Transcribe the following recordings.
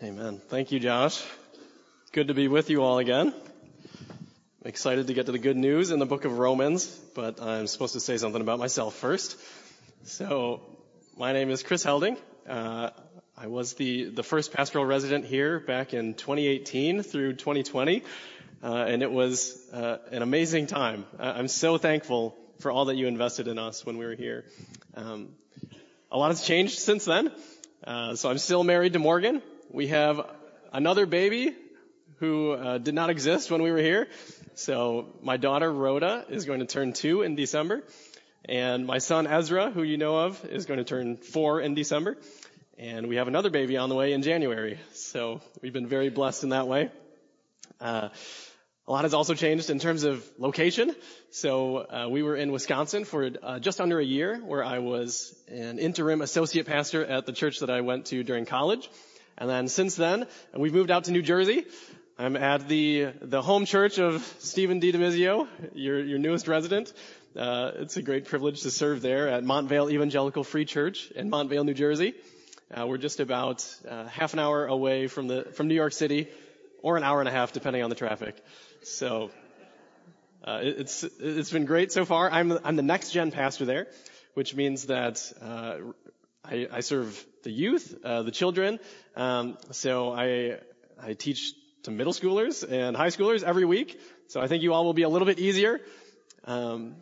Amen. Thank you, Josh. Good to be with you all again. I'm excited to get to the good news in the book of Romans, but I'm supposed to say something about myself first. So, my name is Chris Helding. Uh, I was the, the first pastoral resident here back in 2018 through 2020, uh, and it was uh, an amazing time. I'm so thankful for all that you invested in us when we were here. Um, a lot has changed since then. Uh, so I'm still married to Morgan. We have another baby who uh, did not exist when we were here. So my daughter Rhoda is going to turn two in December, and my son Ezra, who you know of, is going to turn four in December. And we have another baby on the way in January. So we've been very blessed in that way. Uh, a lot has also changed in terms of location. So uh, we were in Wisconsin for uh, just under a year, where I was an interim associate pastor at the church that I went to during college. And then since then, we've moved out to New Jersey. I'm at the the home church of Stephen D. DeMizio, your your newest resident. Uh, it's a great privilege to serve there at Montvale Evangelical Free Church in Montvale, New Jersey. Uh, we're just about uh, half an hour away from the from New York City, or an hour and a half depending on the traffic. So uh, it's it's been great so far. I'm I'm the next gen pastor there, which means that uh, I, I serve the youth, uh, the children. Um, so I I teach to middle schoolers and high schoolers every week. So I think you all will be a little bit easier. Um,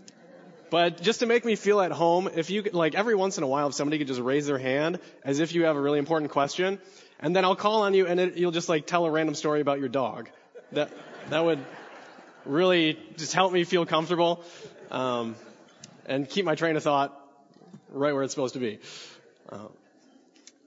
but just to make me feel at home, if you like every once in a while, if somebody could just raise their hand as if you have a really important question, and then I'll call on you and it, you'll just like tell a random story about your dog. That that would really just help me feel comfortable um, and keep my train of thought right where it's supposed to be. Uh,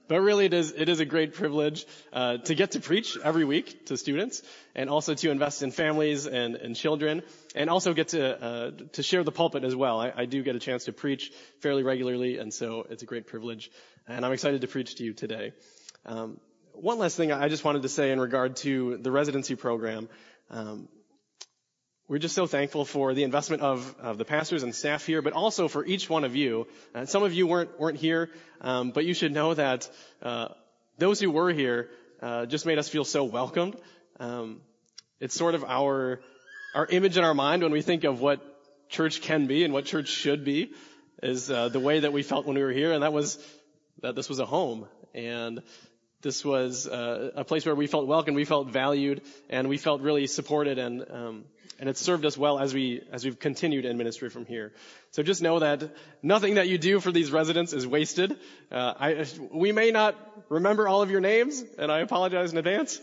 but really, it is it is a great privilege uh, to get to preach every week to students, and also to invest in families and, and children, and also get to uh, to share the pulpit as well. I, I, do get a chance to preach fairly regularly, and so it's a great privilege, and I'm excited to preach to you today. Um, one last thing I just wanted to say in regard to the residency program. Um, we're just so thankful for the investment of, of, the pastors and staff here, but also for each one of you. Uh, some of you weren't weren't here, um, but you should know that uh, those who were here uh, just made us feel so welcomed. Um, it's sort of our our image in our mind when we think of what church can be and what church should be, is uh, the way that we felt when we were here, and that was that this was a home and this was uh, a place where we felt welcome, we felt valued, and we felt really supported and um, and it's served us well as we as we've continued in ministry from here. So just know that nothing that you do for these residents is wasted. Uh, I, we may not remember all of your names, and I apologize in advance,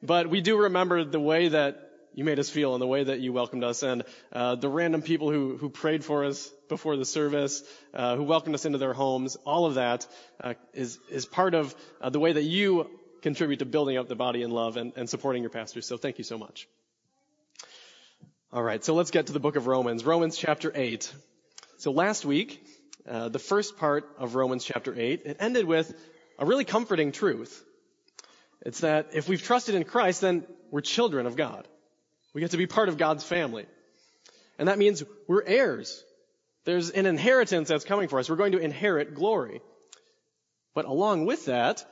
but we do remember the way that you made us feel and the way that you welcomed us, and uh, the random people who who prayed for us before the service, uh, who welcomed us into their homes. All of that uh, is is part of uh, the way that you contribute to building up the body in love and, and supporting your pastors. So thank you so much. All right, so let's get to the book of Romans, Romans chapter 8. So last week, uh, the first part of Romans chapter 8, it ended with a really comforting truth. It's that if we've trusted in Christ, then we're children of God. We get to be part of God's family. And that means we're heirs. There's an inheritance that's coming for us. We're going to inherit glory. But along with that,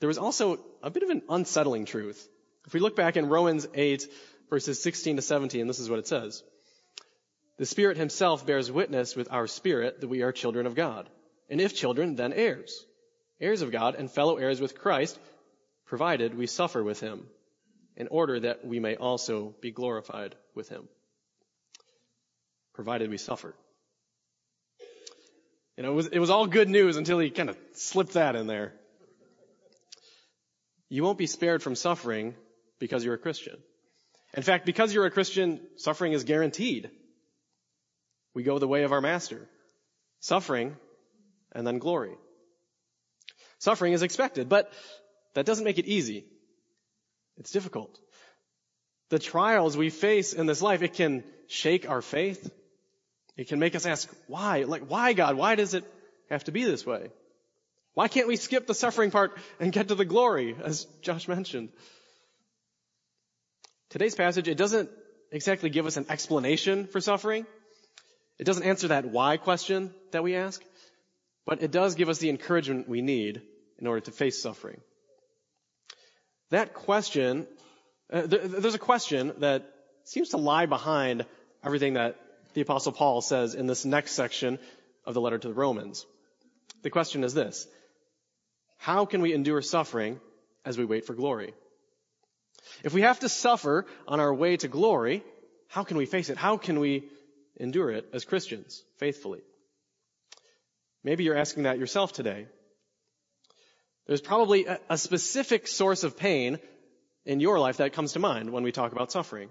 there was also a bit of an unsettling truth. If we look back in Romans 8, verses 16 to 17, this is what it says. The Spirit Himself bears witness with our spirit that we are children of God. And if children, then heirs. Heirs of God and fellow heirs with Christ, provided we suffer with Him, in order that we may also be glorified with Him. Provided we suffer. You know, it was, it was all good news until he kind of slipped that in there. You won't be spared from suffering because you're a Christian. In fact, because you're a Christian, suffering is guaranteed. We go the way of our master. Suffering and then glory. Suffering is expected, but that doesn't make it easy. It's difficult. The trials we face in this life, it can shake our faith. It can make us ask, why? Like, why God? Why does it have to be this way? Why can't we skip the suffering part and get to the glory, as Josh mentioned? Today's passage, it doesn't exactly give us an explanation for suffering. It doesn't answer that why question that we ask, but it does give us the encouragement we need in order to face suffering. that question, uh, there's a question that seems to lie behind everything that the apostle Paul says in this next section of the letter to the Romans. The question is this. How can we endure suffering as we wait for glory? If we have to suffer on our way to glory, how can we face it? How can we endure it as Christians faithfully? Maybe you're asking that yourself today. There's probably a, specific source of pain in your life that comes to mind when we talk about suffering.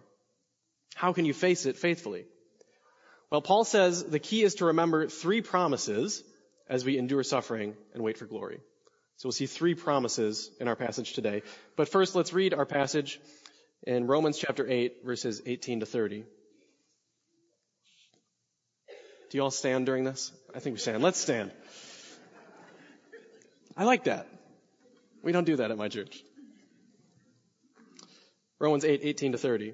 How can you face it faithfully? Well, Paul says the key is to remember three promises as we endure suffering and wait for glory. So we'll see three promises in our passage today. But first, let's read our passage in Romans chapter 8, verses 18 to 30. Do you all stand during this? I think we stand. Let's stand. I like that. We don't do that at my church. Romans 8, 18 to 30.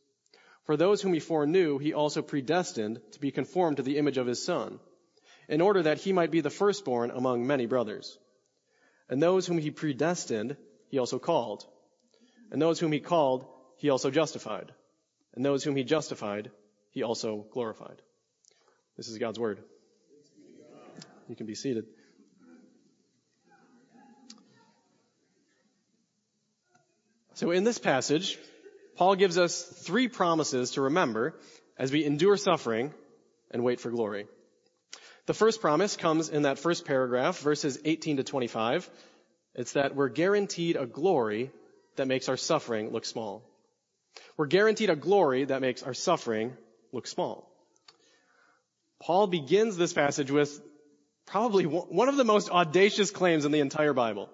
For those whom he foreknew, he also predestined to be conformed to the image of his son, in order that he might be the firstborn among many brothers. And those whom he predestined, he also called. And those whom he called, he also justified. And those whom he justified, he also glorified. This is God's word. You can be seated. So in this passage, Paul gives us three promises to remember as we endure suffering and wait for glory. The first promise comes in that first paragraph, verses 18 to 25. It's that we're guaranteed a glory that makes our suffering look small. We're guaranteed a glory that makes our suffering look small. Paul begins this passage with probably one of the most audacious claims in the entire Bible.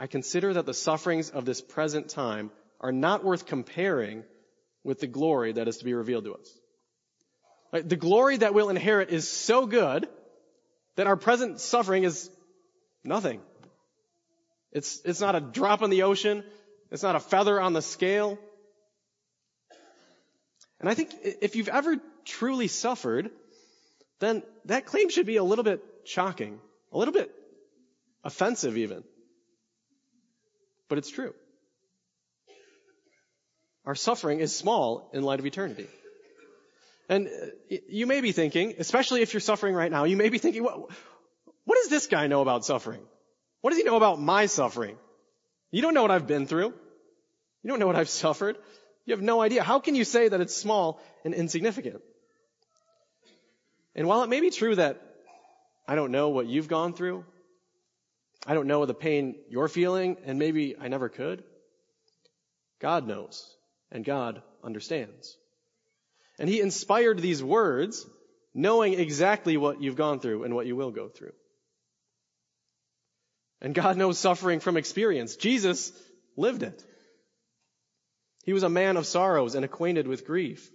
I consider that the sufferings of this present time are not worth comparing with the glory that is to be revealed to us. Right? The glory that we'll inherit is so good that our present suffering is nothing. It's, it's not a drop in the ocean. It's not a feather on the scale. And I think if you've ever truly suffered, then that claim should be a little bit shocking, a little bit offensive even but it's true. Our suffering is small in light of eternity. And uh, you may be thinking, especially if you're suffering right now, you may be thinking, what, what does this guy know about suffering? What does he know about my suffering? You don't know what I've been through. You don't know what I've suffered. You have no idea. How can you say that it's small and insignificant? And while it may be true that I don't know what you've gone through, I don't know the pain you're feeling, and maybe I never could. God knows, and God understands. And He inspired these words knowing exactly what you've gone through and what you will go through. And God knows suffering from experience. Jesus lived it. He was a man of sorrows and acquainted with grief.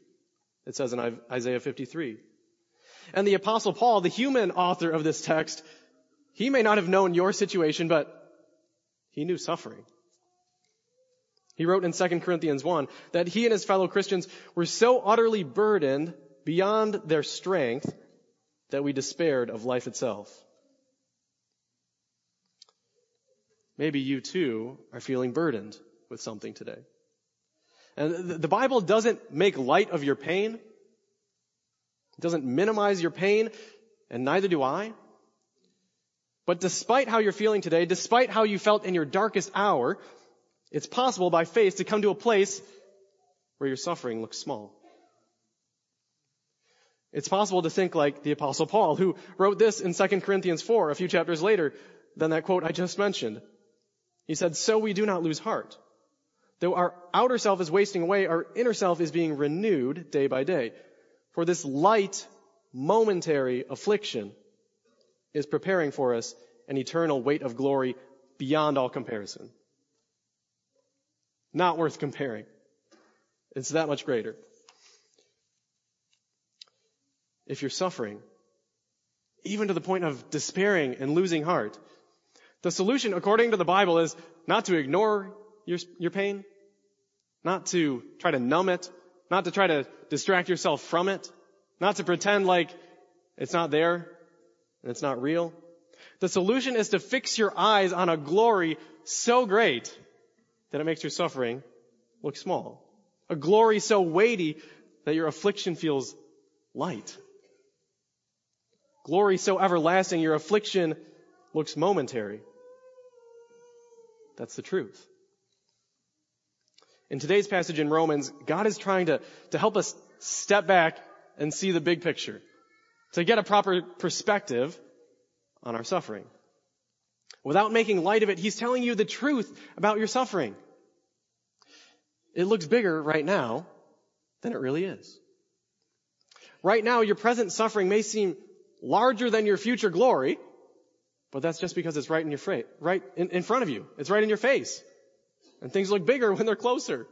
It says in Isaiah 53. And the apostle Paul, the human author of this text, he may not have known your situation, but he knew suffering. He wrote in 2 Corinthians 1 that he and his fellow Christians were so utterly burdened beyond their strength that we despaired of life itself. Maybe you too are feeling burdened with something today. And the Bible doesn't make light of your pain. It doesn't minimize your pain, and neither do I. But despite how you're feeling today, despite how you felt in your darkest hour, it's possible by faith to come to a place where your suffering looks small. It's possible to think like the apostle Paul, who wrote this in 2 Corinthians 4, a few chapters later than that quote I just mentioned. He said, so we do not lose heart. Though our outer self is wasting away, our inner self is being renewed day by day. For this light, momentary affliction is preparing for us an eternal weight of glory beyond all comparison. Not worth comparing. It's that much greater. If you're suffering, even to the point of despairing and losing heart, the solution, according to the Bible, is not to ignore your, your pain, not to try to numb it, not to try to distract yourself from it, not to pretend like it's not there and it's not real. The solution is to fix your eyes on a glory so great that it makes your suffering look small. A glory so weighty that your affliction feels light. Glory so everlasting, your affliction looks momentary. That's the truth. In today's passage in Romans, God is trying to, to help us step back and see the big picture, to get a proper perspective on our suffering. Without making light of it, He's telling you the truth about your suffering. It looks bigger right now than it really is. Right now, your present suffering may seem larger than your future glory, but that's just because it's right in your face, right in, in front of you. It's right in your face. And things look bigger when they're closer.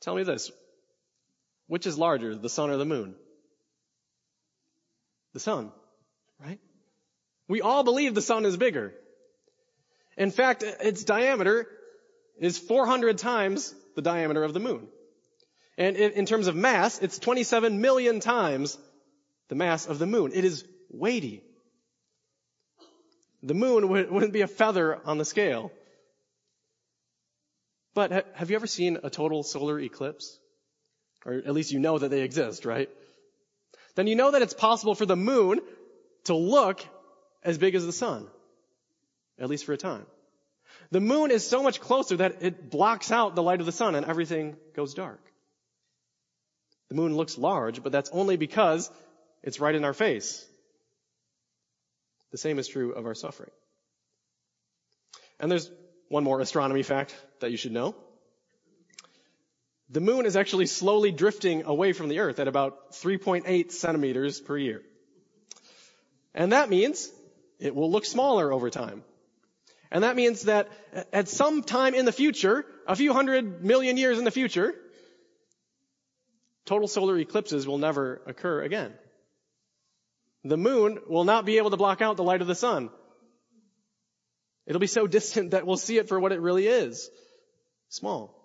Tell me this. Which is larger, the sun or the moon? The sun, right? We all believe the sun is bigger. In fact, its diameter is 400 times the diameter of the moon. And in terms of mass, it's 27 million times the mass of the moon. It is weighty. The moon wouldn't be a feather on the scale. But have you ever seen a total solar eclipse? Or at least you know that they exist, right? Then you know that it's possible for the moon to look as big as the sun. At least for a time. The moon is so much closer that it blocks out the light of the sun and everything goes dark. The moon looks large, but that's only because it's right in our face. The same is true of our suffering. And there's one more astronomy fact that you should know. The moon is actually slowly drifting away from the earth at about 3.8 centimeters per year. And that means it will look smaller over time. And that means that at some time in the future, a few hundred million years in the future, total solar eclipses will never occur again. The moon will not be able to block out the light of the sun. It'll be so distant that we'll see it for what it really is. Small.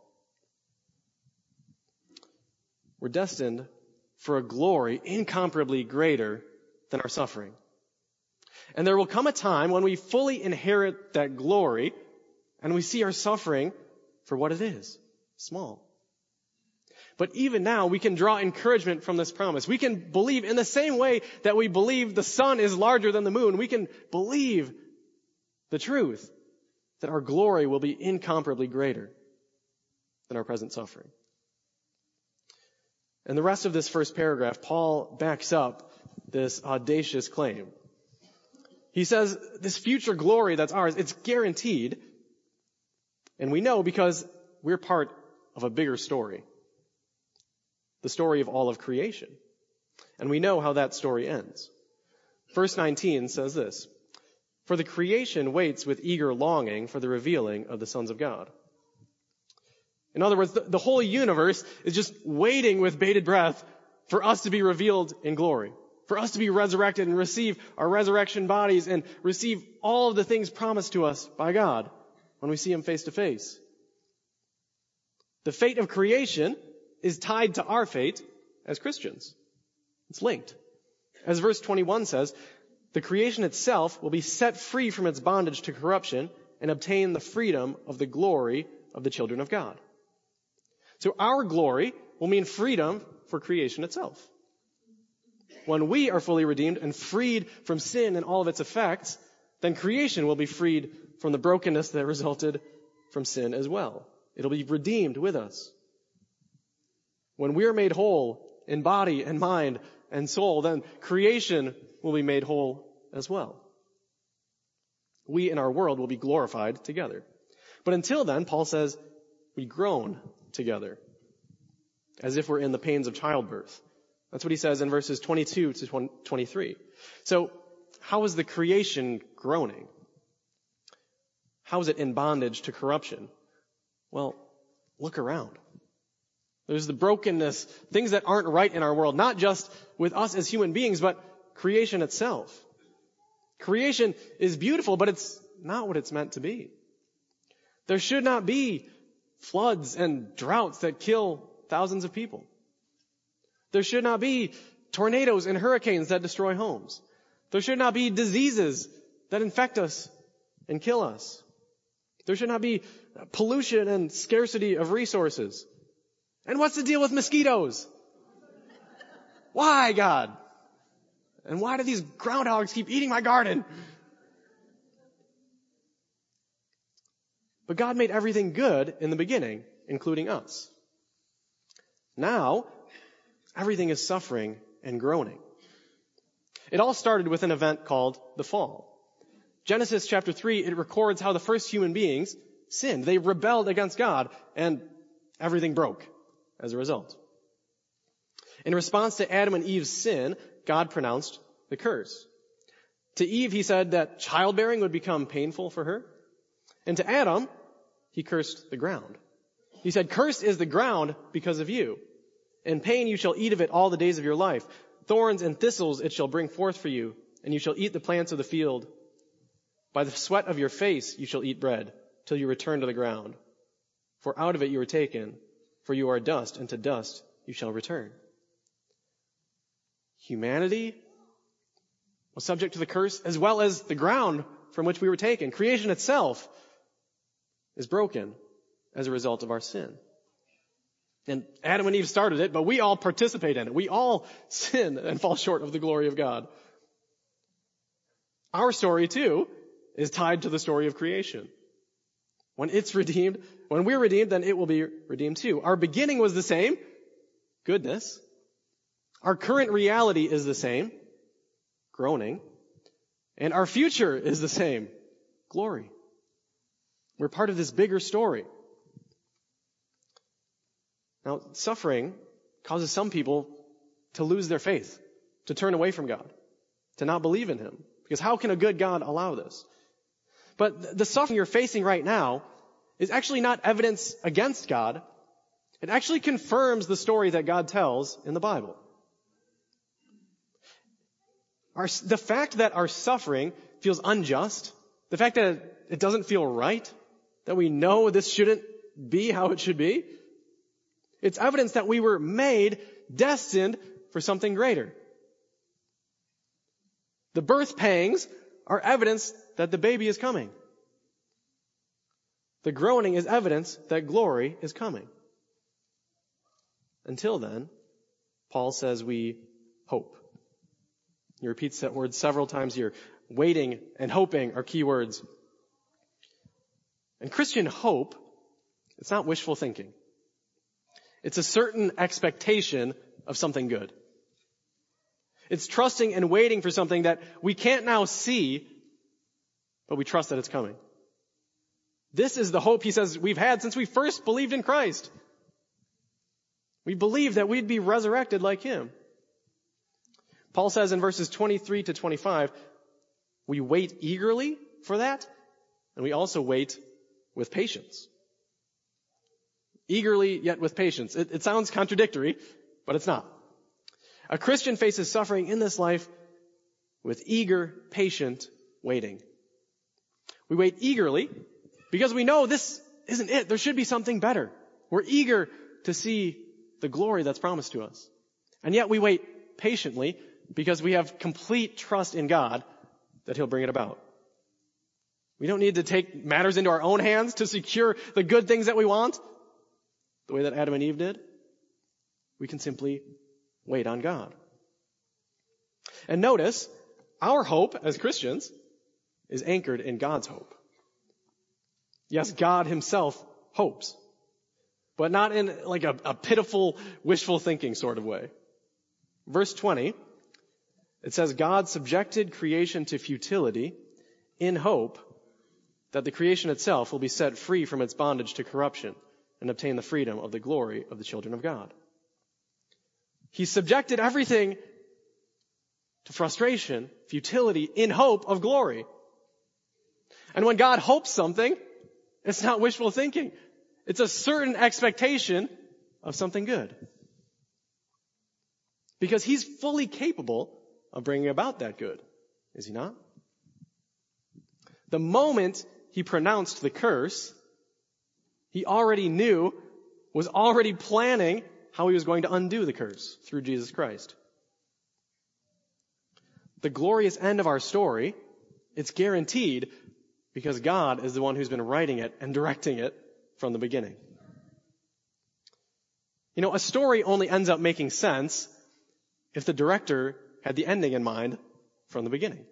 We're destined for a glory incomparably greater than our suffering. And there will come a time when we fully inherit that glory and we see our suffering for what it is. Small. But even now, we can draw encouragement from this promise. We can believe in the same way that we believe the sun is larger than the moon. We can believe the truth that our glory will be incomparably greater than our present suffering. And the rest of this first paragraph, Paul backs up this audacious claim. He says this future glory that's ours, it's guaranteed. And we know because we're part of a bigger story the story of all of creation. And we know how that story ends. Verse 19 says this, For the creation waits with eager longing for the revealing of the sons of God. In other words, the, the whole universe is just waiting with bated breath for us to be revealed in glory. For us to be resurrected and receive our resurrection bodies and receive all of the things promised to us by God when we see him face to face. The fate of creation is tied to our fate as Christians. It's linked. As verse 21 says, the creation itself will be set free from its bondage to corruption and obtain the freedom of the glory of the children of God. So our glory will mean freedom for creation itself. When we are fully redeemed and freed from sin and all of its effects, then creation will be freed from the brokenness that resulted from sin as well. It'll be redeemed with us. When we are made whole in body and mind and soul, then creation will be made whole as well. We in our world will be glorified together. But until then, Paul says, we groan together as if we're in the pains of childbirth. That's what he says in verses 22 to 23. So, how is the creation groaning? How is it in bondage to corruption? Well, look around. There's the brokenness, things that aren't right in our world, not just with us as human beings, but creation itself. Creation is beautiful, but it's not what it's meant to be. There should not be floods and droughts that kill thousands of people. There should not be tornadoes and hurricanes that destroy homes. There should not be diseases that infect us and kill us. There should not be pollution and scarcity of resources. And what's the deal with mosquitoes? Why, God? And why do these groundhogs keep eating my garden? But God made everything good in the beginning, including us. Now, everything is suffering and groaning. It all started with an event called the fall. Genesis chapter 3, it records how the first human beings sinned. They rebelled against God and everything broke as a result. In response to Adam and Eve's sin, God pronounced the curse. To Eve, he said that childbearing would become painful for her. And to Adam, he cursed the ground. He said, cursed is the ground because of you. In pain you shall eat of it all the days of your life. Thorns and thistles it shall bring forth for you, and you shall eat the plants of the field. By the sweat of your face you shall eat bread, till you return to the ground. For out of it you were taken, for you are dust, and to dust you shall return. Humanity was subject to the curse as well as the ground from which we were taken. Creation itself is broken as a result of our sin. And Adam and Eve started it, but we all participate in it. We all sin and fall short of the glory of God. Our story too is tied to the story of creation. When it's redeemed, when we're redeemed, then it will be redeemed too. Our beginning was the same, goodness. Our current reality is the same, groaning. And our future is the same, glory. We're part of this bigger story. Now, suffering causes some people to lose their faith, to turn away from God, to not believe in Him. Because how can a good God allow this? But the suffering you're facing right now is actually not evidence against God. It actually confirms the story that God tells in the Bible. Our, the fact that our suffering feels unjust, the fact that it doesn't feel right, that we know this shouldn't be how it should be, it's evidence that we were made destined for something greater. The birth pangs are evidence that the baby is coming. The groaning is evidence that glory is coming. Until then, Paul says we hope. He repeats that word several times here. Waiting and hoping are key words. And Christian hope, it's not wishful thinking. It's a certain expectation of something good. It's trusting and waiting for something that we can't now see, but we trust that it's coming. This is the hope he says we've had since we first believed in Christ. We believe that we'd be resurrected like him. Paul says in verses 23 to 25, we wait eagerly for that, and we also wait with patience. Eagerly, yet with patience. It, it sounds contradictory, but it's not. A Christian faces suffering in this life with eager, patient waiting. We wait eagerly Because we know this isn't it. There should be something better. We're eager to see the glory that's promised to us. And yet we wait patiently because we have complete trust in God that He'll bring it about. We don't need to take matters into our own hands to secure the good things that we want, the way that Adam and Eve did. We can simply wait on God. And notice, our hope as Christians is anchored in God's hope. Yes, God himself hopes, but not in like a, a pitiful, wishful thinking sort of way. Verse 20, it says, God subjected creation to futility in hope that the creation itself will be set free from its bondage to corruption and obtain the freedom of the glory of the children of God. He subjected everything to frustration, futility, in hope of glory. And when God hopes something, it's not wishful thinking. It's a certain expectation of something good. Because he's fully capable of bringing about that good. Is he not? The moment he pronounced the curse, he already knew, was already planning how he was going to undo the curse through Jesus Christ. The glorious end of our story, it's guaranteed because God is the one who's been writing it and directing it from the beginning. You know, a story only ends up making sense if the director had the ending in mind from the beginning.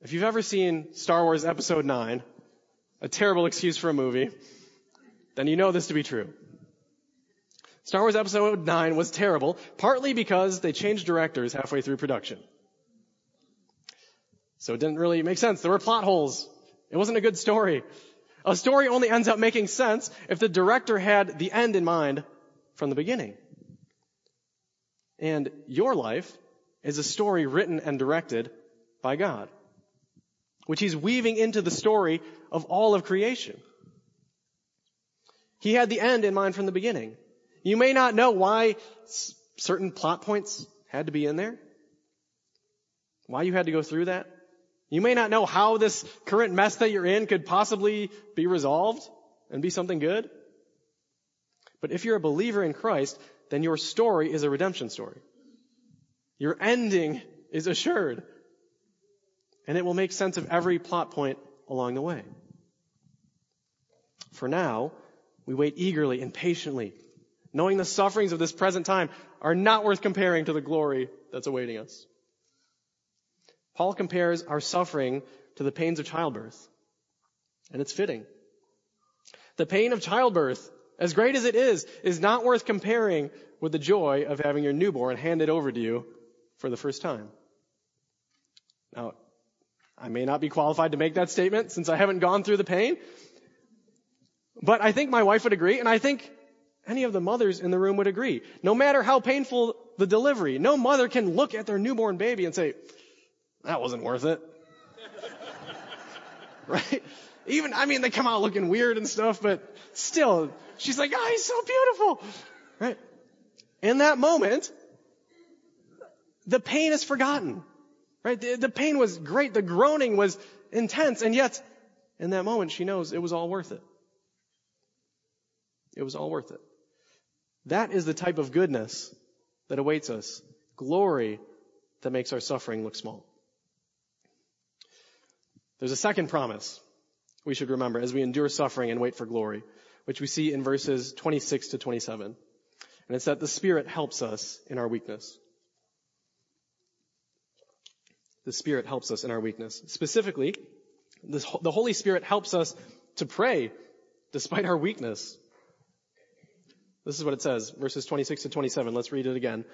If you've ever seen Star Wars Episode 9, a terrible excuse for a movie, then you know this to be true. Star Wars Episode 9 was terrible, partly because they changed directors halfway through production. So it didn't really make sense. There were plot holes. It wasn't a good story. A story only ends up making sense if the director had the end in mind from the beginning. And your life is a story written and directed by God, which he's weaving into the story of all of creation. He had the end in mind from the beginning. You may not know why certain plot points had to be in there, why you had to go through that. You may not know how this current mess that you're in could possibly be resolved and be something good. But if you're a believer in Christ, then your story is a redemption story. Your ending is assured. And it will make sense of every plot point along the way. For now, we wait eagerly and patiently, knowing the sufferings of this present time are not worth comparing to the glory that's awaiting us. Paul compares our suffering to the pains of childbirth. And it's fitting. The pain of childbirth, as great as it is, is not worth comparing with the joy of having your newborn handed over to you for the first time. Now, I may not be qualified to make that statement since I haven't gone through the pain, but I think my wife would agree, and I think any of the mothers in the room would agree. No matter how painful the delivery, no mother can look at their newborn baby and say, that wasn't worth it. right? Even, I mean, they come out looking weird and stuff, but still, she's like, oh, he's so beautiful. Right? In that moment, the pain is forgotten. Right? The, the pain was great. The groaning was intense. And yet, in that moment, she knows it was all worth it. It was all worth it. That is the type of goodness that awaits us. Glory that makes our suffering look small. There's a second promise we should remember as we endure suffering and wait for glory, which we see in verses 26 to 27. And it's that the Spirit helps us in our weakness. The Spirit helps us in our weakness. Specifically, the Holy Spirit helps us to pray despite our weakness. This is what it says, verses 26 to 27. Let's read it again.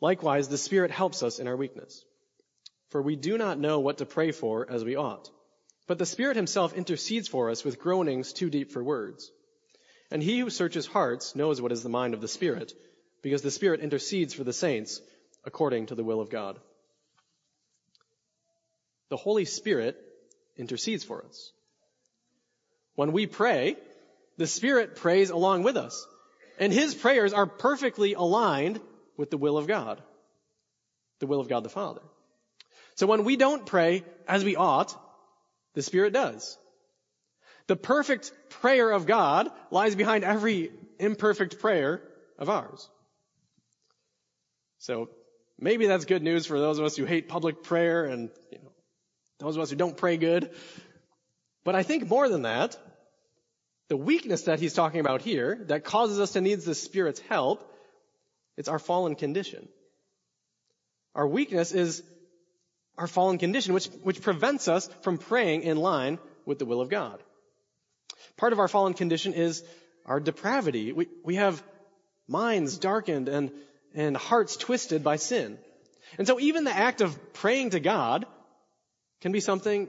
Likewise, the Spirit helps us in our weakness. For we do not know what to pray for as we ought. But the Spirit himself intercedes for us with groanings too deep for words. And he who searches hearts knows what is the mind of the Spirit, because the Spirit intercedes for the saints according to the will of God. The Holy Spirit intercedes for us. When we pray, the Spirit prays along with us. And his prayers are perfectly aligned with the will of God. The will of God the Father. So when we don't pray as we ought, the Spirit does. The perfect prayer of God lies behind every imperfect prayer of ours. So maybe that's good news for those of us who hate public prayer and you know, those of us who don't pray good. But I think more than that, the weakness that he's talking about here that causes us to need the Spirit's help, it's our fallen condition. Our weakness is our fallen condition, which, which prevents us from praying in line with the will of God. Part of our fallen condition is our depravity. We, we have minds darkened and, and hearts twisted by sin. And so even the act of praying to God can be something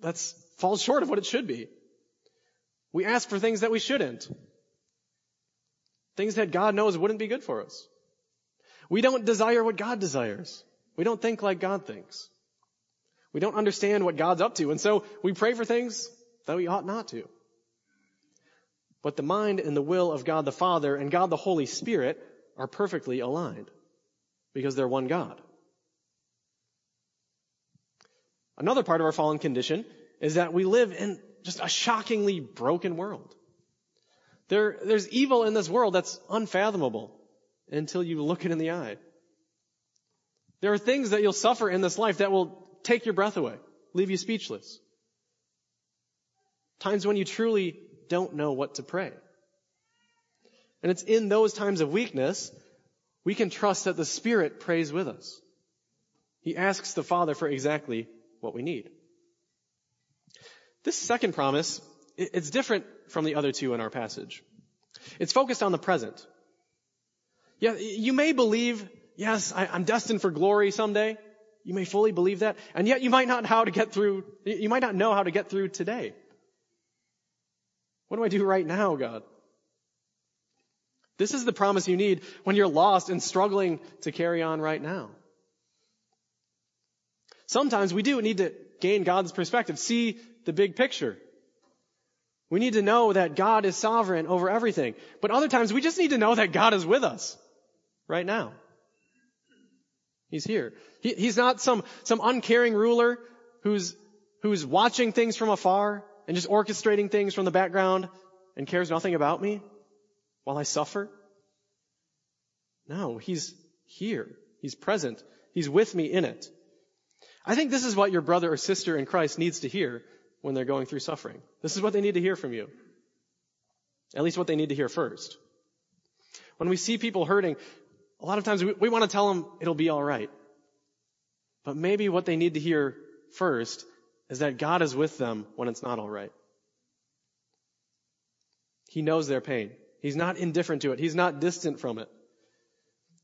that falls short of what it should be. We ask for things that we shouldn't. Things that God knows wouldn't be good for us. We don't desire what God desires. We don't think like God thinks. We don't understand what God's up to. And so we pray for things that we ought not to. But the mind and the will of God the Father and God the Holy Spirit are perfectly aligned because they're one God. Another part of our fallen condition is that we live in just a shockingly broken world. There, there's evil in this world that's unfathomable until you look it in the eye. There are things that you'll suffer in this life that will take your breath away, leave you speechless. Times when you truly don't know what to pray. And it's in those times of weakness we can trust that the Spirit prays with us. He asks the Father for exactly what we need. This second promise, it's different from the other two in our passage. It's focused on the present. Yeah, you may believe, yes, I, am destined for glory someday. You may fully believe that, and yet you might not how to get through, you might not know how to get through today. What do I do right now, God? This is the promise you need when you're lost and struggling to carry on right now. Sometimes we do need to gain God's perspective, see the big picture. We need to know that God is sovereign over everything. But other times we just need to know that God is with us right now. He's here. He, he's not some, some uncaring ruler who's, who's watching things from afar and just orchestrating things from the background and cares nothing about me while I suffer. No, he's here. He's present. He's with me in it. I think this is what your brother or sister in Christ needs to hear when they're going through suffering. This is what they need to hear from you. At least what they need to hear first. When we see people hurting, a lot of times we, we want to tell them it'll be alright. But maybe what they need to hear first is that God is with them when it's not alright. He knows their pain. He's not indifferent to it. He's not distant from it.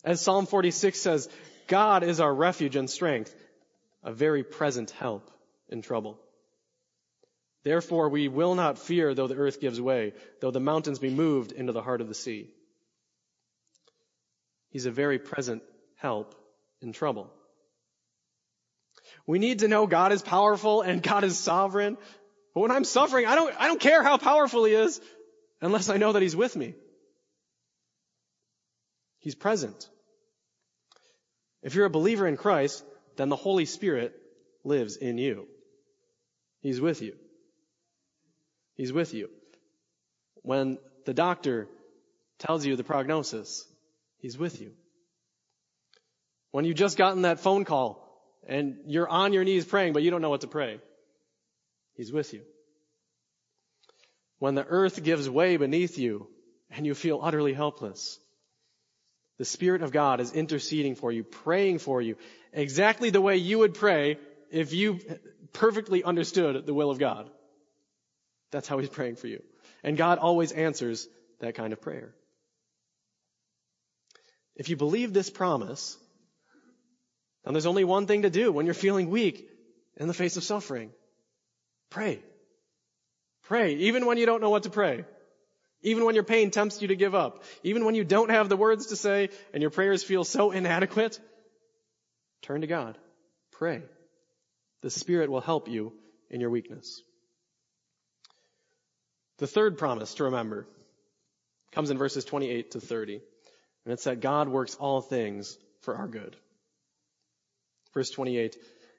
As Psalm 46 says, God is our refuge and strength, a very present help in trouble. Therefore we will not fear though the earth gives way, though the mountains be moved into the heart of the sea. He's a very present help in trouble. We need to know God is powerful and God is sovereign. But when I'm suffering, I don't, I don't care how powerful He is unless I know that He's with me. He's present. If you're a believer in Christ, then the Holy Spirit lives in you. He's with you. He's with you. When the doctor tells you the prognosis, He's with you. When you've just gotten that phone call and you're on your knees praying, but you don't know what to pray, He's with you. When the earth gives way beneath you and you feel utterly helpless, the Spirit of God is interceding for you, praying for you, exactly the way you would pray if you perfectly understood the will of God. That's how He's praying for you. And God always answers that kind of prayer. If you believe this promise, then there's only one thing to do when you're feeling weak in the face of suffering. Pray. Pray, even when you don't know what to pray. Even when your pain tempts you to give up. Even when you don't have the words to say and your prayers feel so inadequate. Turn to God. Pray. The Spirit will help you in your weakness. The third promise to remember comes in verses 28 to 30. And it's that God works all things for our good. Verse 28,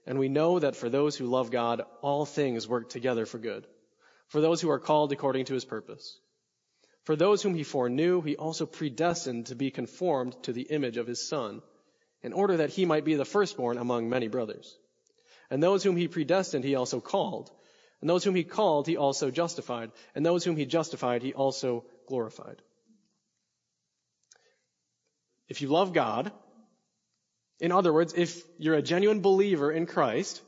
and we know that for those who love God, all things work together for good for those who are called according to his purpose. For those whom he foreknew, he also predestined to be conformed to the image of his son, in order that he might be the firstborn among many brothers. And those whom he predestined, he also called. And those whom he called, he also justified. And those whom he justified, he also glorified. If you love God, in other words, if you're a genuine believer in Christ,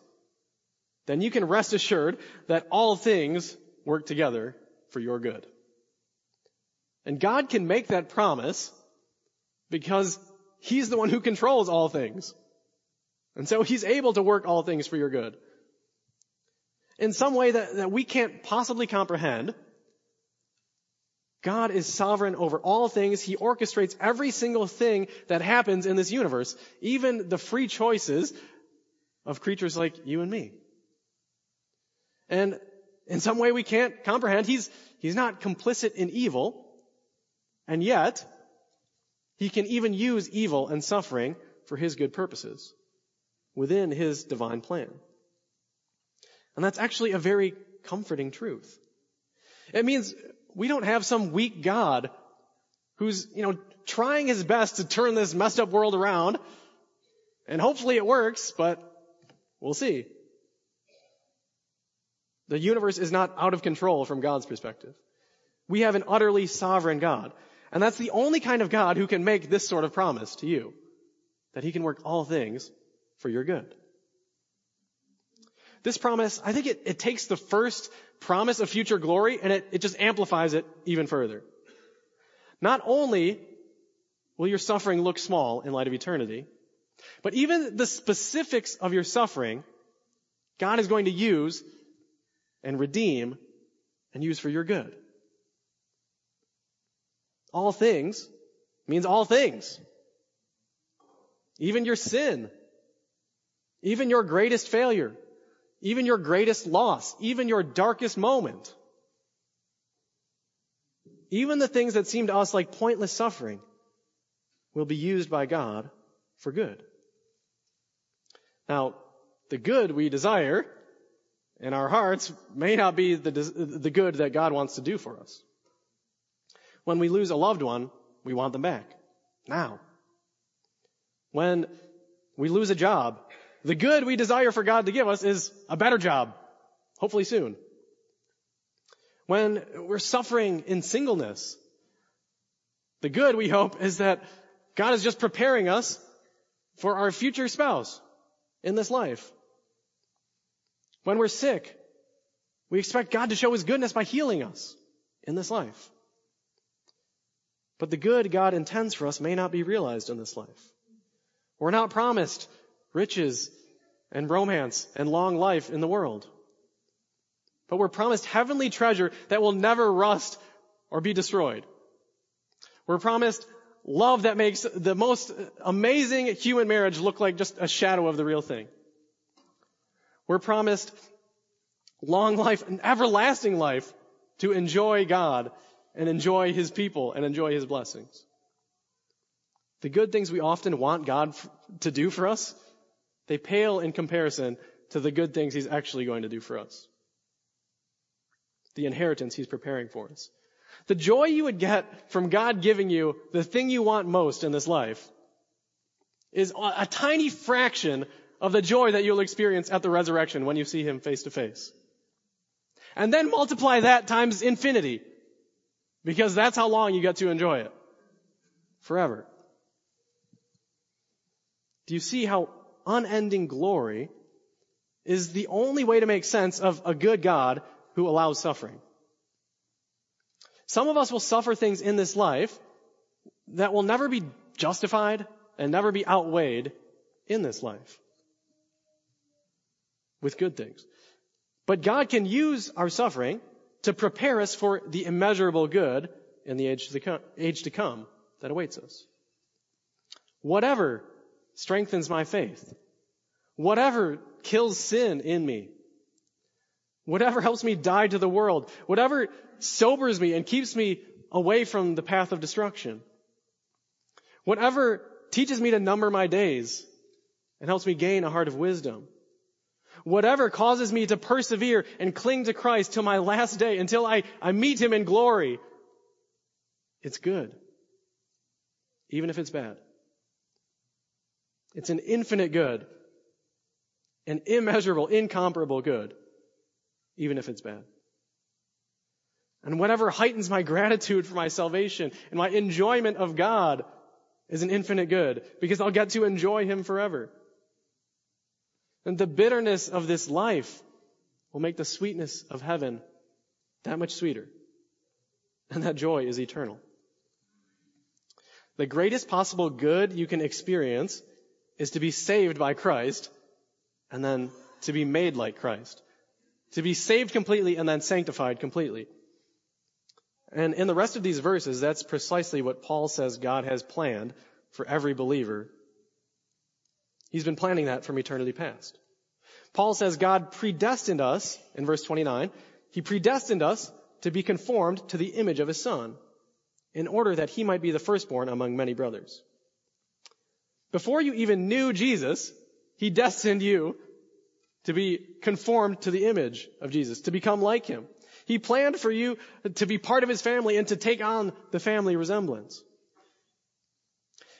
then you can rest assured that all things work together for your good. And God can make that promise because He's the one who controls all things. And so He's able to work all things for your good. In some way that, that we can't possibly comprehend, God is sovereign over all things. He orchestrates every single thing that happens in this universe, even the free choices of creatures like you and me. And in some way we can't comprehend. He's, he's not complicit in evil. And yet, he can even use evil and suffering for his good purposes within his divine plan. And that's actually a very comforting truth. It means we don't have some weak God who's, you know, trying his best to turn this messed up world around. And hopefully it works, but we'll see. The universe is not out of control from God's perspective. We have an utterly sovereign God. And that's the only kind of God who can make this sort of promise to you. That he can work all things for your good. This promise, I think it, it takes the first promise of future glory and it, it just amplifies it even further. Not only will your suffering look small in light of eternity, but even the specifics of your suffering, God is going to use and redeem and use for your good. All things means all things. Even your sin. Even your greatest failure. Even your greatest loss. Even your darkest moment. Even the things that seem to us like pointless suffering will be used by God for good. Now, the good we desire in our hearts may not be the, the good that God wants to do for us. When we lose a loved one, we want them back. Now. When we lose a job, the good we desire for God to give us is a better job. Hopefully soon. When we're suffering in singleness, the good we hope is that God is just preparing us for our future spouse in this life. When we're sick, we expect God to show His goodness by healing us in this life. But the good God intends for us may not be realized in this life. We're not promised riches and romance and long life in the world. But we're promised heavenly treasure that will never rust or be destroyed. We're promised love that makes the most amazing human marriage look like just a shadow of the real thing. We're promised long life and everlasting life to enjoy God and enjoy His people and enjoy His blessings. The good things we often want God to do for us, they pale in comparison to the good things He's actually going to do for us. The inheritance He's preparing for us. The joy you would get from God giving you the thing you want most in this life is a tiny fraction of the joy that you'll experience at the resurrection when you see him face to face. And then multiply that times infinity. Because that's how long you get to enjoy it. Forever. Do you see how unending glory is the only way to make sense of a good God who allows suffering? Some of us will suffer things in this life that will never be justified and never be outweighed in this life with good things. But God can use our suffering to prepare us for the immeasurable good in the age to come, age to come that awaits us. Whatever strengthens my faith, whatever kills sin in me, whatever helps me die to the world, whatever sobers me and keeps me away from the path of destruction, whatever teaches me to number my days and helps me gain a heart of wisdom, Whatever causes me to persevere and cling to Christ till my last day, until I, I meet Him in glory, it's good. Even if it's bad. It's an infinite good. An immeasurable, incomparable good. Even if it's bad. And whatever heightens my gratitude for my salvation and my enjoyment of God is an infinite good because I'll get to enjoy Him forever. And the bitterness of this life will make the sweetness of heaven that much sweeter. And that joy is eternal. The greatest possible good you can experience is to be saved by Christ and then to be made like Christ. To be saved completely and then sanctified completely. And in the rest of these verses, that's precisely what Paul says God has planned for every believer. He's been planning that from eternity past. Paul says God predestined us, in verse 29, He predestined us to be conformed to the image of His Son, in order that He might be the firstborn among many brothers. Before you even knew Jesus, He destined you to be conformed to the image of Jesus, to become like Him. He planned for you to be part of His family and to take on the family resemblance.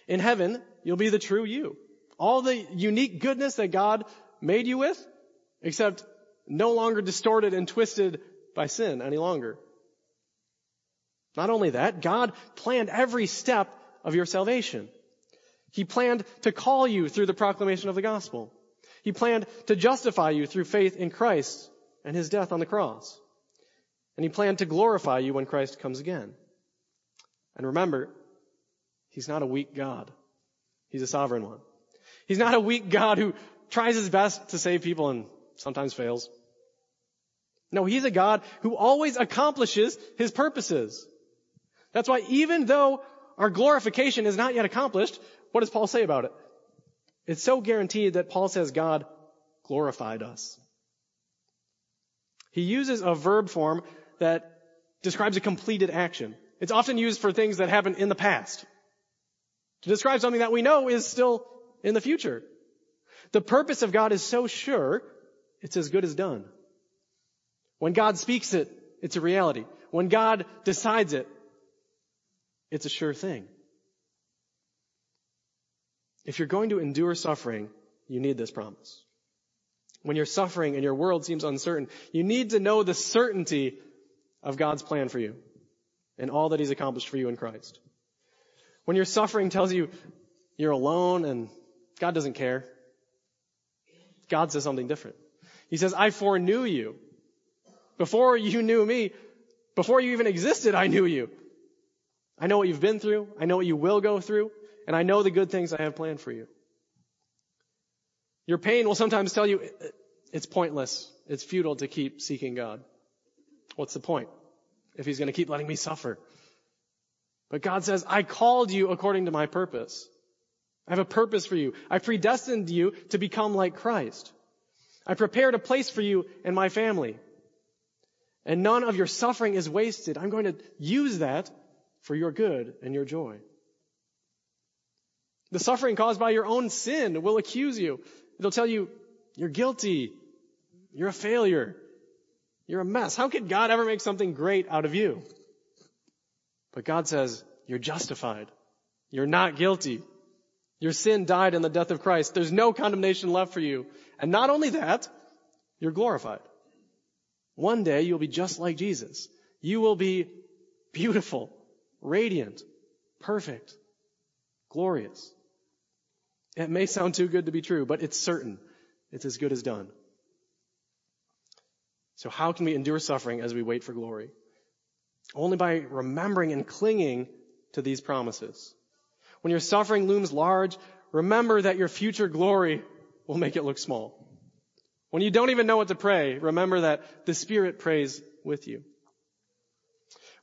In heaven, you'll be the true you. All the unique goodness that God made you with, except no longer distorted and twisted by sin any longer. Not only that, God planned every step of your salvation. He planned to call you through the proclamation of the gospel. He planned to justify you through faith in Christ and his death on the cross. And he planned to glorify you when Christ comes again. And remember, he's not a weak God. He's a sovereign one. He's not a weak God who tries his best to save people and sometimes fails. No, he's a God who always accomplishes his purposes. That's why even though our glorification is not yet accomplished, what does Paul say about it? It's so guaranteed that Paul says God glorified us. He uses a verb form that describes a completed action. It's often used for things that happened in the past. To describe something that we know is still in the future. The purpose of God is so sure, it's as good as done. When God speaks it, it's a reality. When God decides it, it's a sure thing. If you're going to endure suffering, you need this promise. When you're suffering and your world seems uncertain, you need to know the certainty of God's plan for you and all that He's accomplished for you in Christ. When your suffering tells you you're alone and God doesn't care, God says something different. He says, I foreknew you. Before you knew me, before you even existed, I knew you. I know what you've been through. I know what you will go through. And I know the good things I have planned for you. Your pain will sometimes tell you it's pointless. It's futile to keep seeking God. What's the point if he's going to keep letting me suffer? But God says, I called you according to my purpose. I have a purpose for you. I predestined you to become like Christ. I prepared a place for you in my family. And none of your suffering is wasted. I'm going to use that for your good and your joy. The suffering caused by your own sin will accuse you. It'll tell you, you're guilty. You're a failure. You're a mess. How could God ever make something great out of you? But God says, you're justified. You're not guilty. Your sin died in the death of Christ. There's no condemnation left for you. And not only that, you're glorified. One day you'll be just like Jesus. You will be beautiful, radiant, perfect, glorious. It may sound too good to be true, but it's certain. It's as good as done. So how can we endure suffering as we wait for glory? Only by remembering and clinging to these promises. When your suffering looms large, remember that your future glory will make it look small. When you don't even know what to pray, remember that the Spirit prays with you.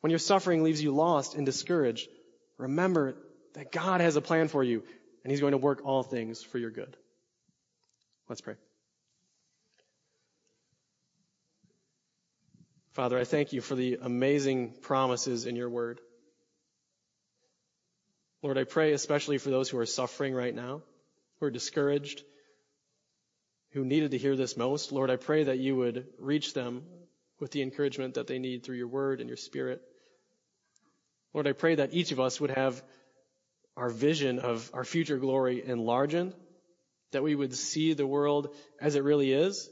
When your suffering leaves you lost and discouraged, remember that God has a plan for you and He's going to work all things for your good. Let's pray. Father, I thank you for the amazing promises in your word. Lord, I pray especially for those who are suffering right now, who are discouraged, who needed to hear this most. Lord, I pray that you would reach them with the encouragement that they need through your word and your spirit. Lord, I pray that each of us would have our vision of our future glory enlarged, that we would see the world as it really is,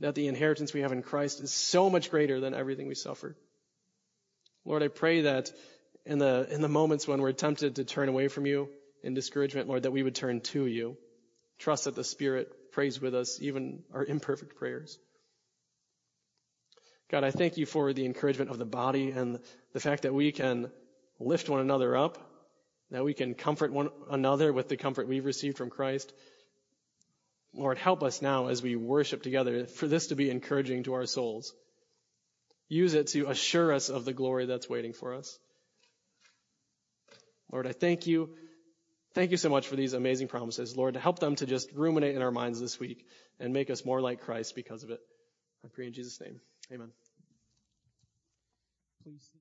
that the inheritance we have in Christ is so much greater than everything we suffer. Lord, I pray that in the, in the moments when we're tempted to turn away from you in discouragement, Lord, that we would turn to you. Trust that the Spirit prays with us, even our imperfect prayers. God, I thank you for the encouragement of the body and the fact that we can lift one another up, that we can comfort one another with the comfort we've received from Christ. Lord, help us now as we worship together for this to be encouraging to our souls. Use it to assure us of the glory that's waiting for us. Lord, I thank you. Thank you so much for these amazing promises. Lord, to help them to just ruminate in our minds this week and make us more like Christ because of it. I pray in Jesus' name. Amen. Please.